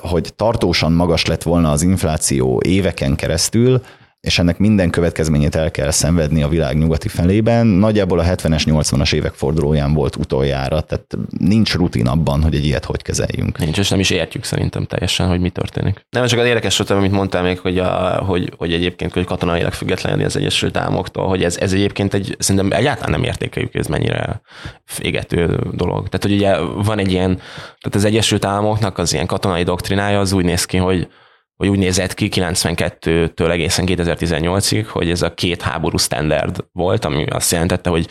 hogy tartósan magas lett volna az infláció éveken keresztül, és ennek minden következményét el kell szenvedni a világ nyugati felében. Nagyjából a 70-es, 80-as évek fordulóján volt utoljára, tehát nincs rutin abban, hogy egy ilyet hogy kezeljünk. Nincs, és nem is értjük szerintem teljesen, hogy mi történik. Nem csak az érdekes volt, amit mondtál még, hogy, a, hogy, hogy egyébként hogy katonailag függetlenül az Egyesült Államoktól, hogy ez, ez egyébként egy, szerintem egyáltalán nem értékeljük, ez mennyire égető dolog. Tehát, hogy ugye van egy ilyen, tehát az Egyesült Államoknak az ilyen katonai doktrinája az úgy néz ki, hogy hogy úgy nézett ki 92-től egészen 2018-ig, hogy ez a két háború standard volt, ami azt jelentette, hogy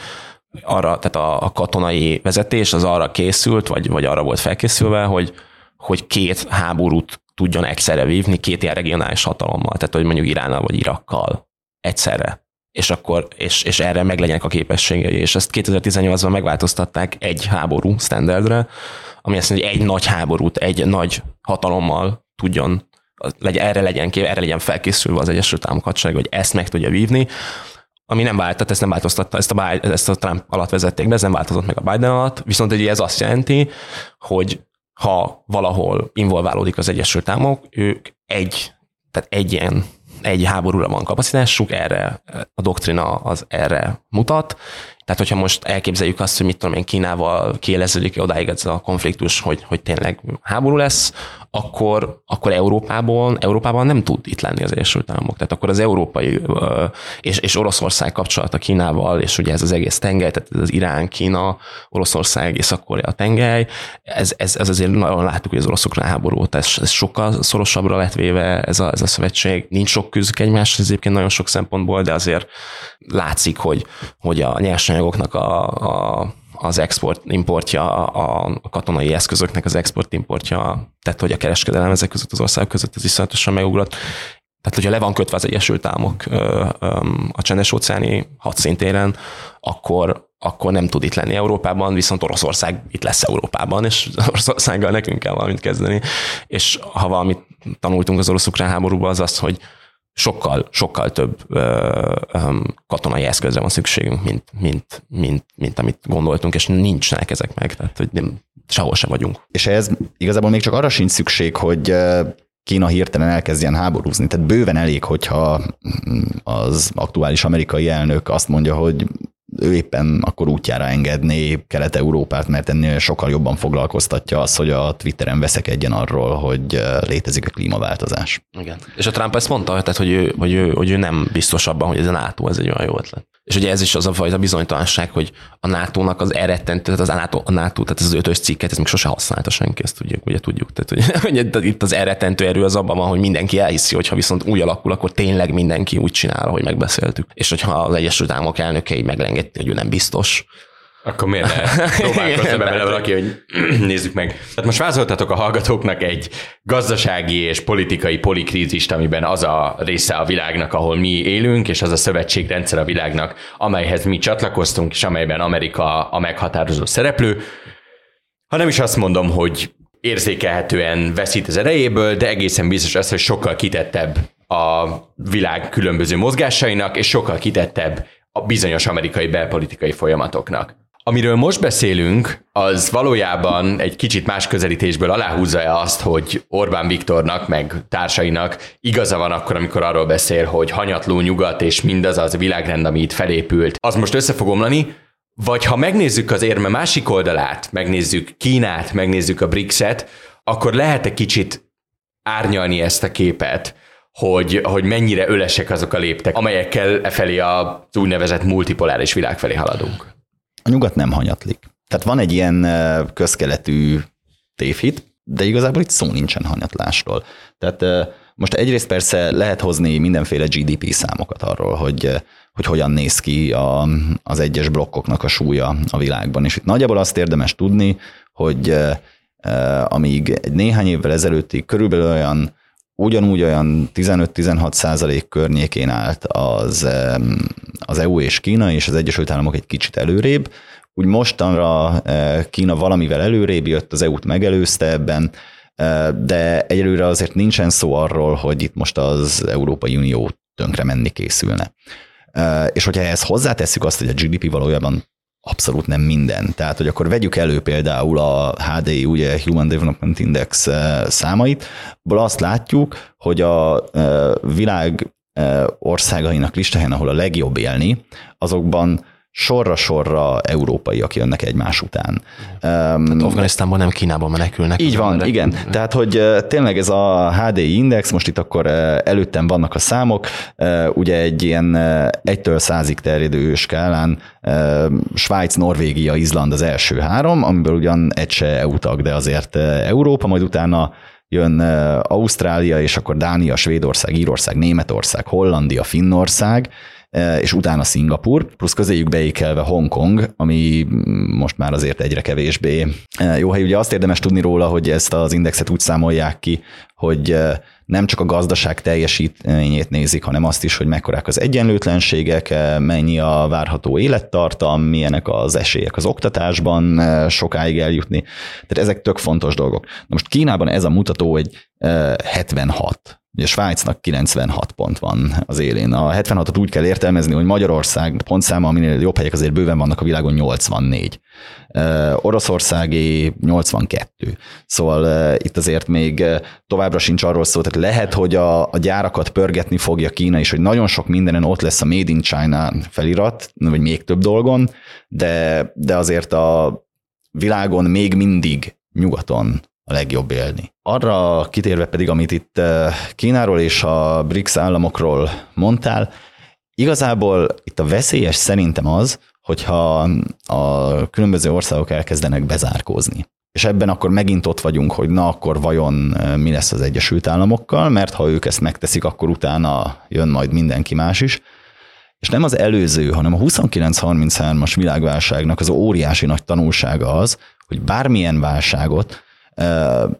arra, tehát a, a katonai vezetés az arra készült, vagy, vagy arra volt felkészülve, hogy, hogy két háborút tudjon egyszerre vívni, két ilyen regionális hatalommal, tehát hogy mondjuk Iránnal vagy Irakkal egyszerre. És akkor, és, és erre meg legyenek a képességei, és ezt 2018-ban megváltoztatták egy háború standardre, ami azt mondja, hogy egy nagy háborút, egy nagy hatalommal tudjon legyen, erre, legyen, erre legyen felkészülve az Egyesült Államok hadsereg, hogy ezt meg tudja vívni, ami nem váltott, ezt nem változtatta, ezt a, ezt a Trump alatt vezették be, ez nem változott meg a Biden alatt, viszont ugye ez azt jelenti, hogy ha valahol involválódik az Egyesült Államok, ők egy, tehát egy ilyen egy háborúra van kapacitásuk, erre a doktrina az erre mutat, tehát, hogyha most elképzeljük azt, hogy mit tudom én, Kínával kieleződik odáig ez a konfliktus, hogy, hogy tényleg háború lesz, akkor, akkor Európában, Európában nem tud itt lenni az Egyesült Államok. Tehát akkor az európai és, és Oroszország kapcsolata Kínával, és ugye ez az egész tengely, tehát ez az Irán, Kína, Oroszország, és akkor a tengely, ez, ez, ez azért nagyon láttuk, hogy az oroszoknál háború, ez, ez sokkal szorosabbra lett véve ez a, ez a szövetség. Nincs sok küzdük egymáshoz egyébként nagyon sok szempontból, de azért látszik, hogy, hogy a nyersanyagoknak a, a az export-importja, a katonai eszközöknek az export-importja, tehát hogy a kereskedelem ezek között az országok között ez iszonyatosan megugrott. Tehát, hogyha le van kötve az Egyesült Államok a csendes óceáni hadszintéren, akkor, akkor nem tud itt lenni Európában, viszont Oroszország itt lesz Európában, és Oroszországgal nekünk kell valamit kezdeni. És ha valamit tanultunk az orosz-ukrán háborúban, az az, hogy sokkal, sokkal több katonai eszközre van szükségünk, mint, mint, mint, mint amit gondoltunk, és nincsenek ezek meg, tehát hogy nem, sehol sem vagyunk. És ez igazából még csak arra sincs szükség, hogy Kína hirtelen elkezdjen háborúzni. Tehát bőven elég, hogyha az aktuális amerikai elnök azt mondja, hogy ő éppen akkor útjára engedné Kelet-Európát, mert ennél sokkal jobban foglalkoztatja az, hogy a Twitteren veszekedjen arról, hogy létezik a klímaváltozás. Igen. És a Trump ezt mondta, tehát, hogy ő, hogy ő, hogy ő nem biztos abban, hogy ez a NATO ez egy olyan jó ötlet. És ugye ez is az a fajta bizonytalanság, hogy a NATO-nak az erettentő, tehát az NATO, a NATO, tehát ez az ötös cikket, ez még sose használta senki, ezt tudjuk, ugye tudjuk. Tehát, hogy, hogy itt az erettentő erő az abban van, hogy mindenki elhiszi, hogy ha viszont úgy alakul, akkor tényleg mindenki úgy csinál, hogy megbeszéltük. És hogyha az Egyesült Államok elnökei meglengedték, hogy ő nem biztos, akkor miért ne próbálkozz be vele valaki, hogy nézzük meg. Tehát most vázoltatok a hallgatóknak egy gazdasági és politikai polikrízist, amiben az a része a világnak, ahol mi élünk, és az a szövetségrendszer a világnak, amelyhez mi csatlakoztunk, és amelyben Amerika a meghatározó szereplő. Ha nem is azt mondom, hogy érzékelhetően veszít az erejéből, de egészen biztos az, hogy sokkal kitettebb a világ különböző mozgásainak, és sokkal kitettebb a bizonyos amerikai belpolitikai folyamatoknak. Amiről most beszélünk, az valójában egy kicsit más közelítésből aláhúzza azt, hogy Orbán Viktornak, meg társainak igaza van akkor, amikor arról beszél, hogy hanyatló nyugat és mindaz az világrend, ami itt felépült, az most össze fog omlani, Vagy ha megnézzük az érme másik oldalát, megnézzük Kínát, megnézzük a BRICS-et, akkor lehet egy kicsit árnyalni ezt a képet, hogy, hogy mennyire ölesek azok a léptek, amelyekkel e felé az úgynevezett multipoláris világ felé haladunk. A nyugat nem hanyatlik. Tehát van egy ilyen közkeletű tévhit, de igazából itt szó nincsen hanyatlásról. Tehát most egyrészt persze lehet hozni mindenféle GDP számokat arról, hogy, hogy hogyan néz ki a, az egyes blokkoknak a súlya a világban. És itt nagyjából azt érdemes tudni, hogy amíg egy néhány évvel ezelőttig körülbelül olyan ugyanúgy olyan 15-16 százalék környékén állt az, az EU és Kína, és az Egyesült Államok egy kicsit előrébb, úgy mostanra Kína valamivel előrébb jött, az EU-t megelőzte ebben, de egyelőre azért nincsen szó arról, hogy itt most az Európai Unió tönkre menni készülne. És hogyha ehhez hozzátesszük azt, hogy a GDP valójában abszolút nem minden. Tehát, hogy akkor vegyük elő például a HDI, ugye Human Development Index számait, abból azt látjuk, hogy a világ országainak listáján, ahol a legjobb élni, azokban sorra-sorra európaiak jönnek egymás után. Tehát Afganisztánból nem Kínából menekülnek. Így van, emberek. igen. Tehát, hogy tényleg ez a HDI index, most itt akkor előttem vannak a számok, ugye egy ilyen egytől százig terjedő skálán Svájc, Norvégia, Izland az első három, amiből ugyan egy se EU tag, de azért Európa, majd utána jön Ausztrália, és akkor Dánia, Svédország, Írország, Németország, Hollandia, Finnország, és utána Szingapur, plusz közéjük beékelve Hongkong, ami most már azért egyre kevésbé jó hely. Ugye azt érdemes tudni róla, hogy ezt az indexet úgy számolják ki, hogy nem csak a gazdaság teljesítményét nézik, hanem azt is, hogy mekkorák az egyenlőtlenségek, mennyi a várható élettartam, milyenek az esélyek az oktatásban sokáig eljutni. Tehát ezek tök fontos dolgok. Na most Kínában ez a mutató egy 76 Ugye Svájcnak 96 pont van az élén. A 76-ot úgy kell értelmezni, hogy Magyarország pontszáma, aminél jobb helyek azért bőven vannak a világon 84. Oroszországé 82. Szóval itt azért még továbbra sincs arról szó, tehát lehet, hogy a, a gyárakat pörgetni fogja Kína is, hogy nagyon sok mindenen ott lesz a Made in China felirat, vagy még több dolgon, de, de azért a világon még mindig nyugaton a legjobb élni. Arra kitérve pedig, amit itt eh, Kínáról és a BRICS államokról mondtál, igazából itt a veszélyes szerintem az, hogyha a különböző országok elkezdenek bezárkózni. És ebben akkor megint ott vagyunk, hogy na akkor vajon eh, mi lesz az Egyesült Államokkal, mert ha ők ezt megteszik, akkor utána jön majd mindenki más is. És nem az előző, hanem a 29-33-as világválságnak az óriási nagy tanulsága az, hogy bármilyen válságot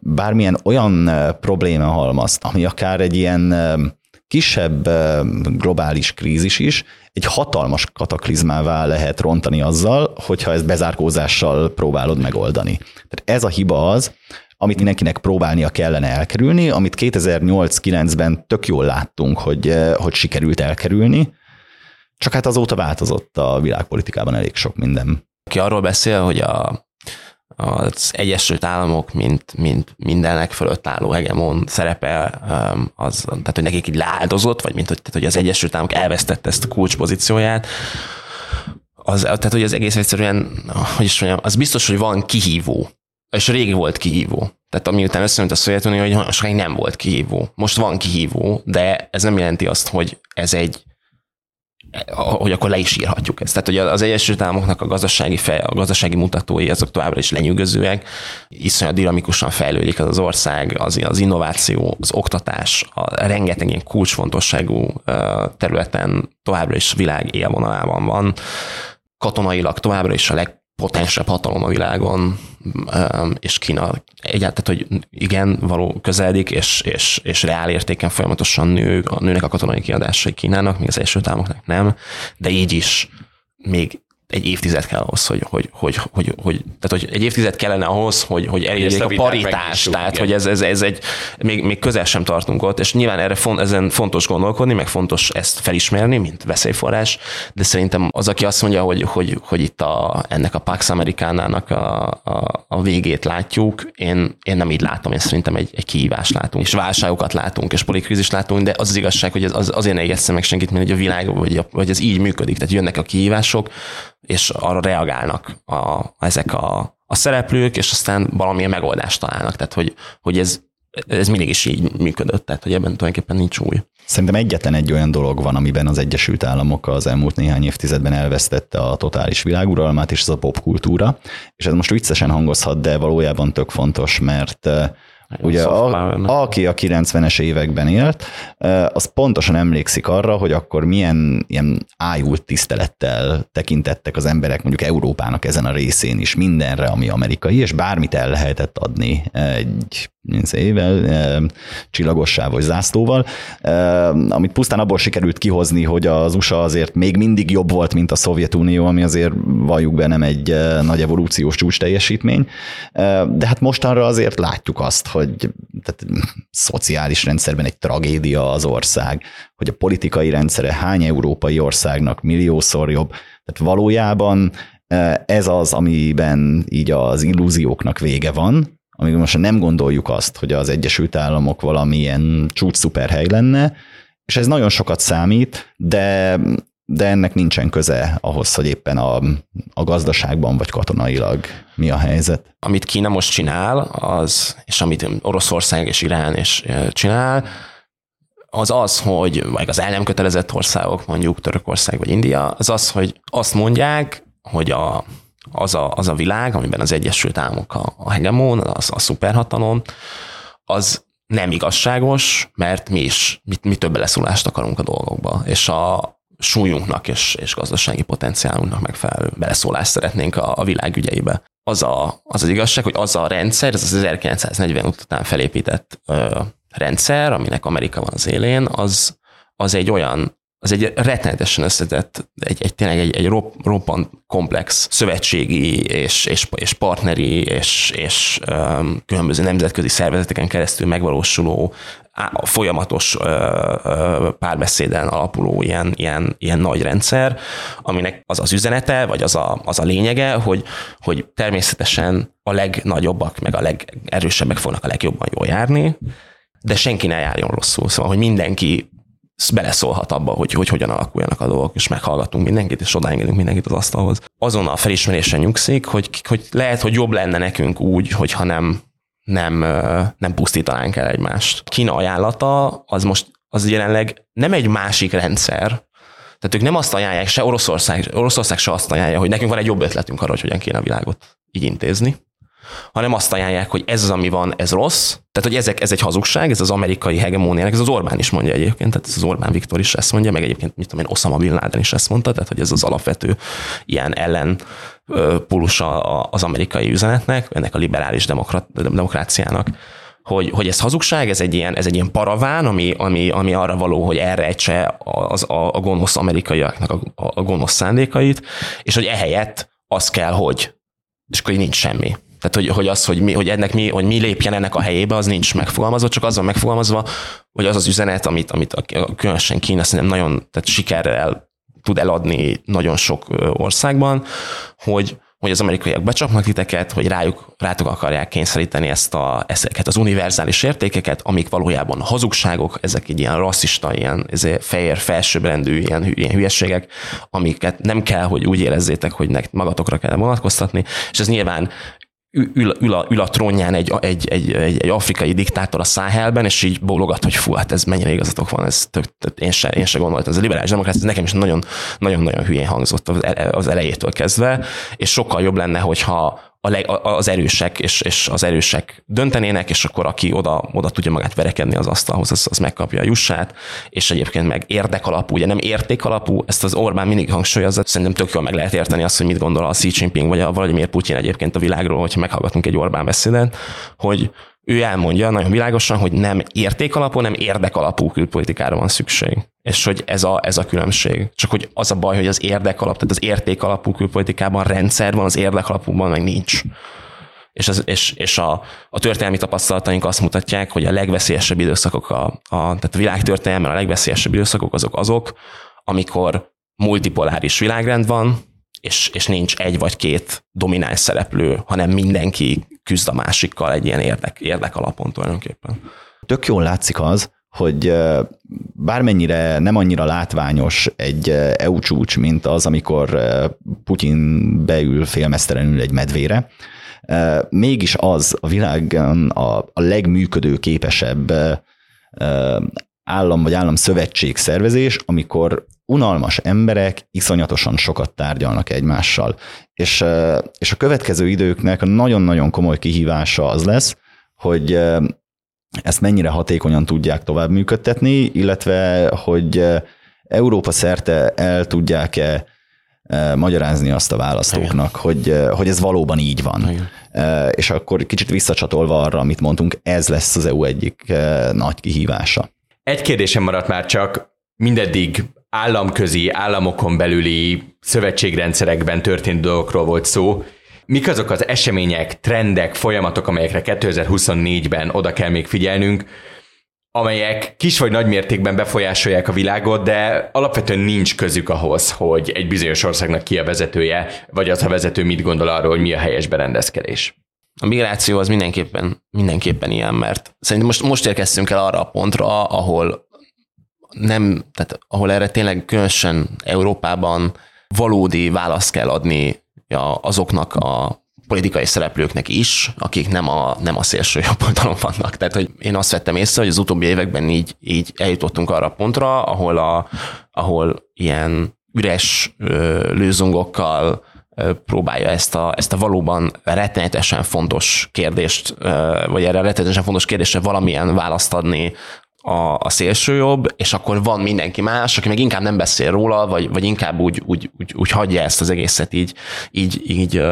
bármilyen olyan probléma halmazt, ami akár egy ilyen kisebb globális krízis is egy hatalmas kataklizmává lehet rontani azzal, hogyha ezt bezárkózással próbálod megoldani. Tehát ez a hiba az, amit mindenkinek próbálnia kellene elkerülni, amit 2008-9-ben tök jól láttunk, hogy, hogy sikerült elkerülni, csak hát azóta változott a világpolitikában elég sok minden. Ki arról beszél, hogy a az Egyesült Államok, mint, mint mindenek fölött álló hegemon szerepe, um, az, tehát hogy nekik így leáldozott, vagy mint hogy, tehát, hogy az Egyesült Államok elvesztette ezt a kulcspozícióját, az, tehát hogy az egész egyszerűen, hogy is mondjam, az biztos, hogy van kihívó, és rég volt kihívó. Tehát amiután összejött a Szovjetunió, hogy sokáig nem volt kihívó. Most van kihívó, de ez nem jelenti azt, hogy ez egy hogy akkor le is írhatjuk ezt. Tehát, hogy az Egyesült Államoknak a gazdasági, fej, a gazdasági mutatói azok továbbra is lenyűgözőek, iszonyat dinamikusan fejlődik az, az ország, az, az innováció, az oktatás, a rengeteg ilyen kulcsfontosságú területen továbbra is világ élvonalában van. Katonailag továbbra is a leg potensebb hatalom a világon, és Kína egyáltalán, hogy igen, való közeledik, és, és, és reál értéken folyamatosan nő, nőnek a katonai kiadásai Kínának, még az Egyesült Államoknak nem, de így is még egy évtized kell ahhoz, hogy, hogy, hogy, hogy, hogy, tehát, hogy egy évtized kellene ahhoz, hogy, hogy elérjék a paritást, tehát igen. hogy ez, ez, ez egy, még, még közel sem tartunk ott, és nyilván erre font, ezen fontos gondolkodni, meg fontos ezt felismerni, mint veszélyforrás, de szerintem az, aki azt mondja, hogy, hogy, hogy itt a, ennek a Pax Amerikánának a, a, a végét látjuk, én, én nem így látom, én szerintem egy, egy kihívást látunk, és válságokat látunk, és politikrizist látunk, de az az igazság, hogy az, azért ne meg senkit, mert hogy a világ, vagy, vagy ez így működik, tehát jönnek a kihívások, és arra reagálnak a, ezek a, a szereplők, és aztán valamilyen megoldást találnak. Tehát, hogy, hogy ez, ez mindig is így működött, tehát hogy ebben tulajdonképpen nincs új. Szerintem egyetlen egy olyan dolog van, amiben az Egyesült Államok az elmúlt néhány évtizedben elvesztette a totális világuralmát, és ez a popkultúra. És ez most viccesen hangozhat, de valójában tök fontos, mert Ugye a, aki a 90-es években élt, az pontosan emlékszik arra, hogy akkor milyen ilyen ájult tisztelettel tekintettek az emberek mondjuk Európának ezen a részén is mindenre, ami amerikai, és bármit el lehetett adni egy ével, csillagossá vagy zászlóval, amit pusztán abból sikerült kihozni, hogy az USA azért még mindig jobb volt, mint a Szovjetunió, ami azért valljuk be nem egy nagy evolúciós csúcs teljesítmény, de hát mostanra azért látjuk azt, hogy tehát, szociális rendszerben egy tragédia az ország, hogy a politikai rendszere hány európai országnak milliószor jobb, tehát valójában ez az, amiben így az illúzióknak vége van, amíg most nem gondoljuk azt, hogy az Egyesült Államok valamilyen csúcs szuperhely lenne, és ez nagyon sokat számít, de, de ennek nincsen köze ahhoz, hogy éppen a, a gazdaságban vagy katonailag mi a helyzet. Amit Kína most csinál, az, és amit Oroszország és Irán is csinál, az az, hogy vagy az el nem kötelezett országok, mondjuk Törökország vagy India, az az, hogy azt mondják, hogy a az a, az a világ, amiben az Egyesült Államok a, a hegemon, az a szuperhatalom, az nem igazságos, mert mi is, mi, mi több beleszólást akarunk a dolgokba, és a súlyunknak és, és gazdasági potenciálunknak megfelelő beleszólást szeretnénk a, a világ ügyeibe. Az, a, az az igazság, hogy az a rendszer, ez az 1940 után felépített ö, rendszer, aminek Amerika van az élén, az, az egy olyan az egy rettenetesen összetett, egy, egy tényleg egy, egy roppant komplex szövetségi és, és, és partneri és, és um, különböző nemzetközi szervezeteken keresztül megvalósuló a folyamatos uh, uh, párbeszéden alapuló ilyen, ilyen, ilyen nagy rendszer, aminek az az üzenete, vagy az a, az a lényege, hogy, hogy természetesen a legnagyobbak, meg a legerősebbek fognak a legjobban jól járni, de senki ne járjon rosszul. Szóval, hogy mindenki beleszólhat abba, hogy, hogy hogyan alakuljanak a dolgok, és meghallgatunk mindenkit, és odaengedünk mindenkit az asztalhoz. Azon a felismerésen nyugszik, hogy, hogy lehet, hogy jobb lenne nekünk úgy, hogyha nem, nem, nem pusztítanánk el egymást. Kína ajánlata az most az jelenleg nem egy másik rendszer, tehát ők nem azt ajánlják, se Oroszország, Oroszország se azt ajánlja, hogy nekünk van egy jobb ötletünk arra, hogy hogyan kéne a világot így intézni, hanem azt ajánlják, hogy ez az, ami van, ez rossz. Tehát, hogy ezek, ez egy hazugság, ez az amerikai hegemóniának, ez az Orbán is mondja egyébként, tehát ez az Orbán Viktor is ezt mondja, meg egyébként, mit tudom én, Osama Bin Laden is ezt mondta, tehát, hogy ez az alapvető ilyen ellen pólusa az amerikai üzenetnek, ennek a liberális demokrat, demokráciának hogy, hogy ez hazugság, ez egy ilyen, ez egy ilyen paraván, ami, ami, ami arra való, hogy elrejtse az, a, a gonosz amerikaiaknak a, a gonosz szándékait, és hogy ehelyett az kell, hogy, és akkor nincs semmi. Tehát, hogy, hogy az, hogy, mi, hogy ennek mi, hogy mi lépjen ennek a helyébe, az nincs megfogalmazva, csak az van megfogalmazva, hogy az az üzenet, amit, amit a, különösen Kína szerintem nagyon tehát sikerrel tud eladni nagyon sok országban, hogy, hogy az amerikaiak becsapnak titeket, hogy rájuk, rátok akarják kényszeríteni ezt a, ezeket az univerzális értékeket, amik valójában hazugságok, ezek egy ilyen rasszista, ilyen fehér, felsőbbrendű ilyen, ilyen hülyeségek, amiket nem kell, hogy úgy érezzétek, hogy magatokra kell vonatkoztatni, és ez nyilván ül, ül, a, ül a trónján egy, egy, egy, egy, egy afrikai diktátor a Száhelben, és így bólogat, hogy fú, hát ez mennyire igazatok van, ez tök, tök, én, se, én se gondoltam. Ez a liberális demokrácia, ez nekem is nagyon, nagyon, nagyon hülyén hangzott az elejétől kezdve, és sokkal jobb lenne, hogyha a leg, az erősek és, és az erősek döntenének, és akkor aki oda, oda tudja magát verekedni az asztalhoz, az, az megkapja a jussát, és egyébként meg érdekalapú, ugye nem értékalapú, ezt az Orbán mindig hangsúlyozza, szerintem tök jól meg lehet érteni azt, hogy mit gondol a Xi Jinping vagy a Vladimir Putyin egyébként a világról, hogyha meghallgatunk egy Orbán beszédet, hogy ő elmondja nagyon világosan, hogy nem értékalapú, nem érdekalapú külpolitikára van szükség. És hogy ez a, ez a különbség. Csak hogy az a baj, hogy az érdekalap, tehát az értékalapú külpolitikában rendszer van, az érdekalapúban meg nincs. És, az, és, és a, a történelmi tapasztalataink azt mutatják, hogy a legveszélyesebb időszakok, a, a, tehát a világtörténelmen a legveszélyesebb időszakok azok azok, amikor multipoláris világrend van, és, és nincs egy vagy két domináns szereplő, hanem mindenki küzd a másikkal egy ilyen érdek, érdek alapon tulajdonképpen. Tök jól látszik az, hogy bármennyire nem annyira látványos egy EU csúcs, mint az, amikor Putyin beül félmesztelenül egy medvére, mégis az a világon a, a legműködőképesebb állam vagy állam szövetség szervezés, amikor unalmas emberek iszonyatosan sokat tárgyalnak egymással. És, és a következő időknek a nagyon-nagyon komoly kihívása az lesz, hogy ezt mennyire hatékonyan tudják tovább működtetni, illetve hogy Európa szerte el tudják-e magyarázni azt a választóknak, hogy, hogy ez valóban így van. Igen. És akkor kicsit visszacsatolva arra, amit mondtunk, ez lesz az EU egyik nagy kihívása. Egy kérdésem maradt már csak, mindeddig államközi, államokon belüli szövetségrendszerekben történt dolgokról volt szó. Mik azok az események, trendek, folyamatok, amelyekre 2024-ben oda kell még figyelnünk, amelyek kis vagy nagy mértékben befolyásolják a világot, de alapvetően nincs közük ahhoz, hogy egy bizonyos országnak ki a vezetője, vagy az a vezető mit gondol arról, hogy mi a helyes berendezkedés. A migráció az mindenképpen, mindenképpen ilyen, mert szerintem most, most érkeztünk el arra a pontra, ahol nem, tehát ahol erre tényleg különösen Európában valódi választ kell adni azoknak a politikai szereplőknek is, akik nem a, nem a szélső jobb oldalon vannak. Tehát, hogy én azt vettem észre, hogy az utóbbi években így, így eljutottunk arra a pontra, ahol, a, ahol ilyen üres ö, lőzungokkal próbálja ezt a, ezt a valóban rettenetesen fontos kérdést, vagy erre rettenetesen fontos kérdésre valamilyen választ adni a, a szélsőjobb, és akkor van mindenki más, aki meg inkább nem beszél róla, vagy, vagy inkább úgy, úgy, úgy, úgy hagyja ezt az egészet így, így, így,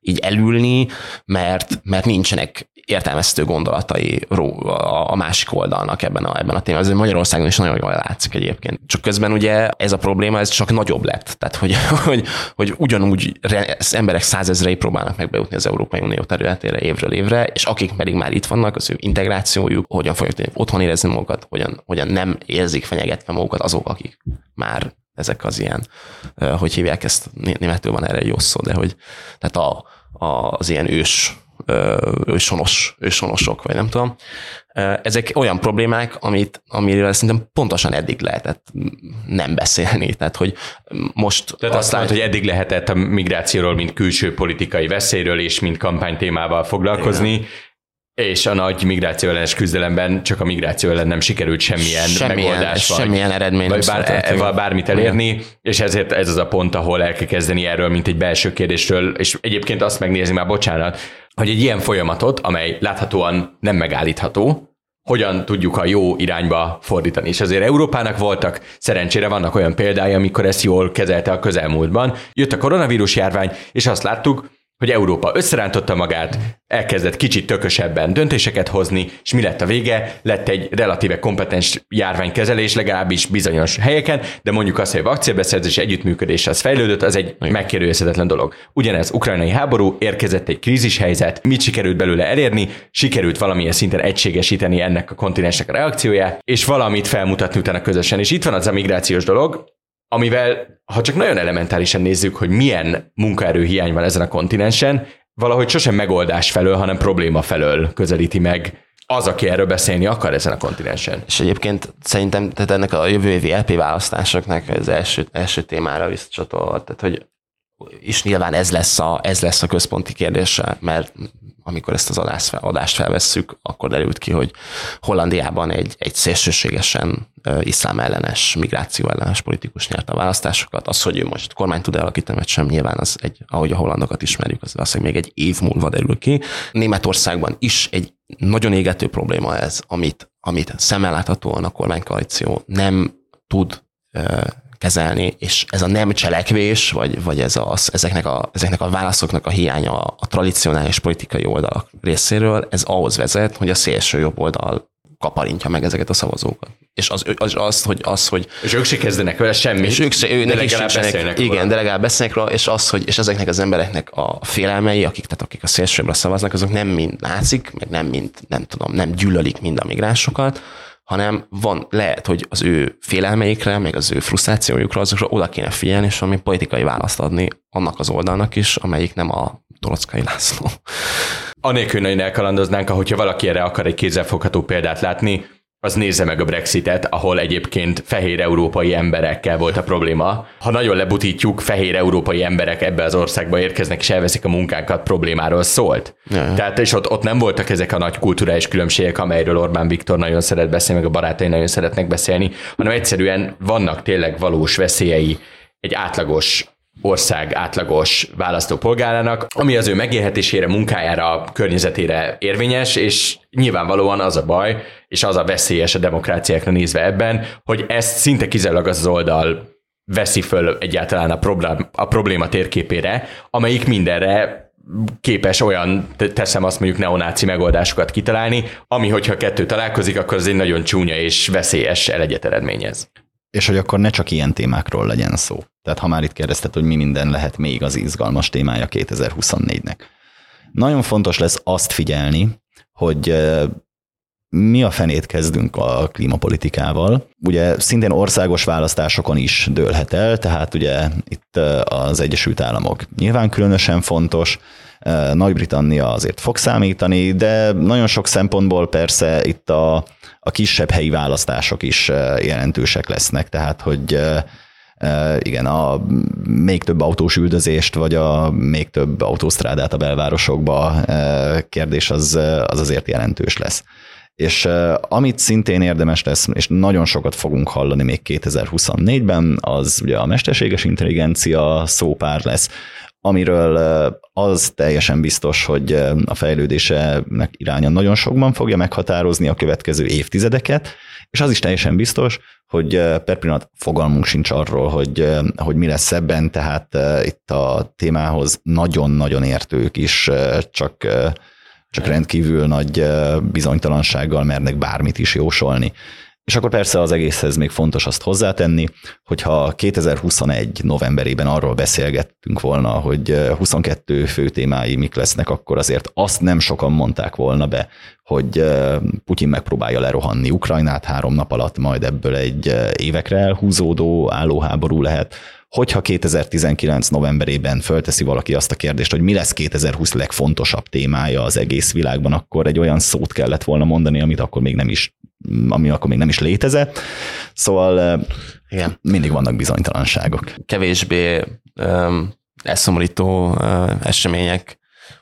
így elülni, mert, mert nincsenek értelmeztő gondolatai a másik oldalnak ebben a, ebben a témában. Ez Magyarországon is nagyon jól látszik egyébként. Csak közben ugye ez a probléma, ez csak nagyobb lett. Tehát, hogy, hogy, hogy ugyanúgy az emberek százezrei próbálnak meg bejutni az Európai Unió területére évről évre, és akik pedig már itt vannak, az ő integrációjuk, hogyan fogják otthon érezni magukat, hogyan, hogyan nem érzik fenyegetve magukat azok, akik már ezek az ilyen, hogy hívják ezt, németül van erre jó szó, de hogy tehát a, a, az ilyen ős ősonos, ősonosok, vagy nem tudom. Ezek olyan problémák, amit, amiről szerintem pontosan eddig lehetett nem beszélni. Tehát, hogy most Tehát azt látod, hogy eddig lehetett a migrációról, mint külső politikai veszélyről és mint kampánytémával foglalkozni, Igen. És a nagy migráció ellenes küzdelemben csak a migráció ellen nem sikerült semmilyen, semmilyen megoldás, vagy, semmilyen eredmény vagy bár, e, bármit elérni, Igen. és ezért ez az a pont, ahol el kell kezdeni erről, mint egy belső kérdésről, és egyébként azt megnézni már, bocsánat, hogy egy ilyen folyamatot, amely láthatóan nem megállítható, hogyan tudjuk a jó irányba fordítani. És azért Európának voltak, szerencsére vannak olyan példái, amikor ezt jól kezelte a közelmúltban. Jött a koronavírus járvány, és azt láttuk, hogy Európa összerántotta magát, elkezdett kicsit tökösebben döntéseket hozni, és mi lett a vége? Lett egy relatíve kompetens járványkezelés, legalábbis bizonyos helyeken, de mondjuk azt, hogy a vakcélbeszerzés együttműködés az fejlődött, az egy megkérdőjelezhetetlen dolog. Ugyanez ukrajnai háború, érkezett egy krízis helyzet, mit sikerült belőle elérni? Sikerült valamilyen szinten egységesíteni ennek a kontinensnek a reakcióját, és valamit felmutatni utána közösen. És itt van az a migrációs dolog, amivel, ha csak nagyon elementárisan nézzük, hogy milyen munkaerő hiány van ezen a kontinensen, valahogy sosem megoldás felől, hanem probléma felől közelíti meg az, aki erről beszélni akar ezen a kontinensen. És egyébként szerintem tehát ennek a jövő évi LP választásoknak az első, első témára visszacsatolva, tehát hogy és nyilván ez lesz a, ez lesz a központi kérdése, mert amikor ezt az adást, adást felvesszük, akkor derült ki, hogy Hollandiában egy, egy szélsőségesen iszlám ellenes, migráció ellenes politikus nyerte a választásokat. Az, hogy ő most kormány tud alakítani, vagy sem, nyilván az egy, ahogy a hollandokat ismerjük, az az, hogy még egy év múlva derül ki. Németországban is egy nagyon égető probléma ez, amit, amit szemmel láthatóan a kormánykoalíció nem tud kezelni, és ez a nem cselekvés, vagy, vagy ez az, ezeknek, a, ezeknek a válaszoknak a hiánya a, a tradicionális politikai oldalak részéről, ez ahhoz vezet, hogy a szélső jobb oldal kaparintja meg ezeket a szavazókat. És az, az, az, hogy, az, hogy... És ők se kezdenek vele semmit, és ők se, ő, de legalább beszélnek Igen, róla. de legalább beszélnek róla, és az, hogy és ezeknek az embereknek a félelmei, akik, tehát akik a szélsőbbre szavaznak, azok nem mind látszik, meg nem mind, nem tudom, nem gyűlölik mind a migránsokat, hanem van, lehet, hogy az ő félelmeikre, meg az ő frusztrációjukra, azokra oda kéne figyelni, és valami politikai választ adni annak az oldalnak is, amelyik nem a Torockai László. Anélkül nagyon elkalandoznánk, ahogyha valaki erre akar egy kézzelfogható példát látni, az nézze meg a Brexitet, ahol egyébként fehér európai emberekkel volt a probléma. Ha nagyon lebutítjuk, fehér európai emberek ebbe az országba érkeznek és elveszik a munkánkat, problémáról szólt. Ja. Tehát és ott, ott nem voltak ezek a nagy kulturális különbségek, amelyről Orbán Viktor nagyon szeret beszélni, meg a barátai nagyon szeretnek beszélni, hanem egyszerűen vannak tényleg valós veszélyei egy átlagos ország átlagos választópolgárának, ami az ő megélhetésére, munkájára, környezetére érvényes, és nyilvánvalóan az a baj, és az a veszélyes a demokráciákra nézve ebben, hogy ezt szinte kizárólag az, oldal veszi föl egyáltalán a probléma, a probléma térképére, amelyik mindenre képes olyan, teszem azt mondjuk neonáci megoldásokat kitalálni, ami hogyha kettő találkozik, akkor az egy nagyon csúnya és veszélyes elegyet eredményez. És hogy akkor ne csak ilyen témákról legyen szó. Tehát ha már itt kérdezted, hogy mi minden lehet még az izgalmas témája 2024-nek. Nagyon fontos lesz azt figyelni, hogy mi a fenét kezdünk a klímapolitikával. Ugye szintén országos választásokon is dőlhet el, tehát ugye itt az Egyesült Államok nyilván különösen fontos, Nagy-Britannia azért fog számítani, de nagyon sok szempontból persze itt a, a kisebb helyi választások is jelentősek lesznek, tehát hogy igen, a még több autós üldözést, vagy a még több autósztrádát a belvárosokba kérdés az, az azért jelentős lesz. És amit szintén érdemes lesz, és nagyon sokat fogunk hallani még 2024-ben, az ugye a mesterséges intelligencia szópár lesz, amiről az teljesen biztos, hogy a fejlődésének iránya nagyon sokban fogja meghatározni a következő évtizedeket, és az is teljesen biztos, hogy per pillanat fogalmunk sincs arról, hogy, hogy mi lesz ebben, tehát itt a témához nagyon-nagyon értők is csak, csak rendkívül nagy bizonytalansággal mernek bármit is jósolni. És akkor persze az egészhez még fontos azt hozzátenni, hogyha 2021 novemberében arról beszélgettünk volna, hogy 22 fő témái mik lesznek, akkor azért azt nem sokan mondták volna be, hogy Putyin megpróbálja lerohanni Ukrajnát három nap alatt, majd ebből egy évekre elhúzódó állóháború lehet, hogyha 2019 novemberében fölteszi valaki azt a kérdést, hogy mi lesz 2020 legfontosabb témája az egész világban, akkor egy olyan szót kellett volna mondani, amit akkor még nem is ami akkor még nem is létezett. Szóval Igen. mindig vannak bizonytalanságok. Kevésbé um, eszomorító uh, események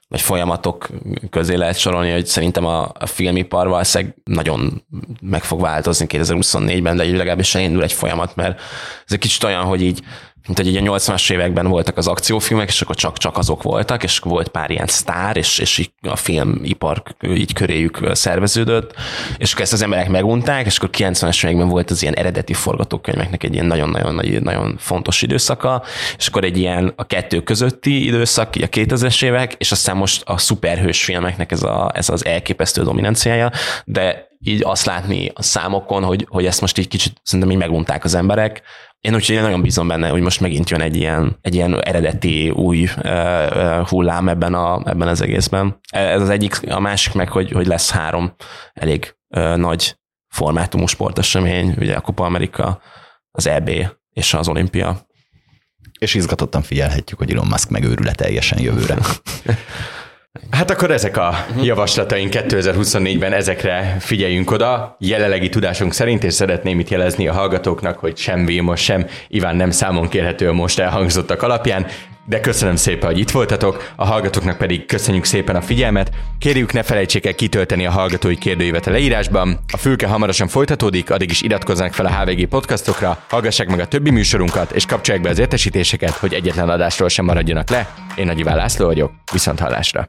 vagy folyamatok közé lehet sorolni, hogy szerintem a, a filmipar valószínűleg nagyon meg fog változni 2024-ben, de legalábbis elindul egy folyamat, mert ez egy kicsit olyan, hogy így mint hogy így a 80-as években voltak az akciófilmek, és akkor csak, csak azok voltak, és volt pár ilyen sztár, és, és a filmipar így köréjük szerveződött, és akkor ezt az emberek megunták, és akkor 90-es években volt az ilyen eredeti forgatókönyveknek egy ilyen nagyon-nagyon nagyon fontos időszaka, és akkor egy ilyen a kettő közötti időszak, a 2000-es évek, és aztán most a szuperhős filmeknek ez, a, ez az elképesztő dominanciája, de így azt látni a számokon, hogy, hogy ezt most így kicsit szerintem így megunták az emberek, én úgyhogy én nagyon bízom benne, hogy most megint jön egy ilyen, egy ilyen eredeti új uh, hullám ebben, a, ebben az egészben. Ez az egyik, a másik meg, hogy, hogy lesz három elég uh, nagy formátumú sportesemény, ugye a Kupa Amerika, az EB és az olimpia. És izgatottan figyelhetjük, hogy Elon Musk megőrül teljesen jövőre. Hát akkor ezek a javaslataink 2024-ben, ezekre figyeljünk oda. Jelenlegi tudásunk szerint, és szeretném itt jelezni a hallgatóknak, hogy sem Vilmos, sem Iván nem számon kérhető a most elhangzottak alapján, de köszönöm szépen, hogy itt voltatok, a hallgatóknak pedig köszönjük szépen a figyelmet. Kérjük ne felejtsék el kitölteni a hallgatói kérdőívet a leírásban. A fülke hamarosan folytatódik, addig is iratkozzanak fel a HVG podcastokra, hallgassák meg a többi műsorunkat, és kapcsolják be az értesítéseket, hogy egyetlen adásról sem maradjanak le. Én Nagy Iván László vagyok, viszont hallásra!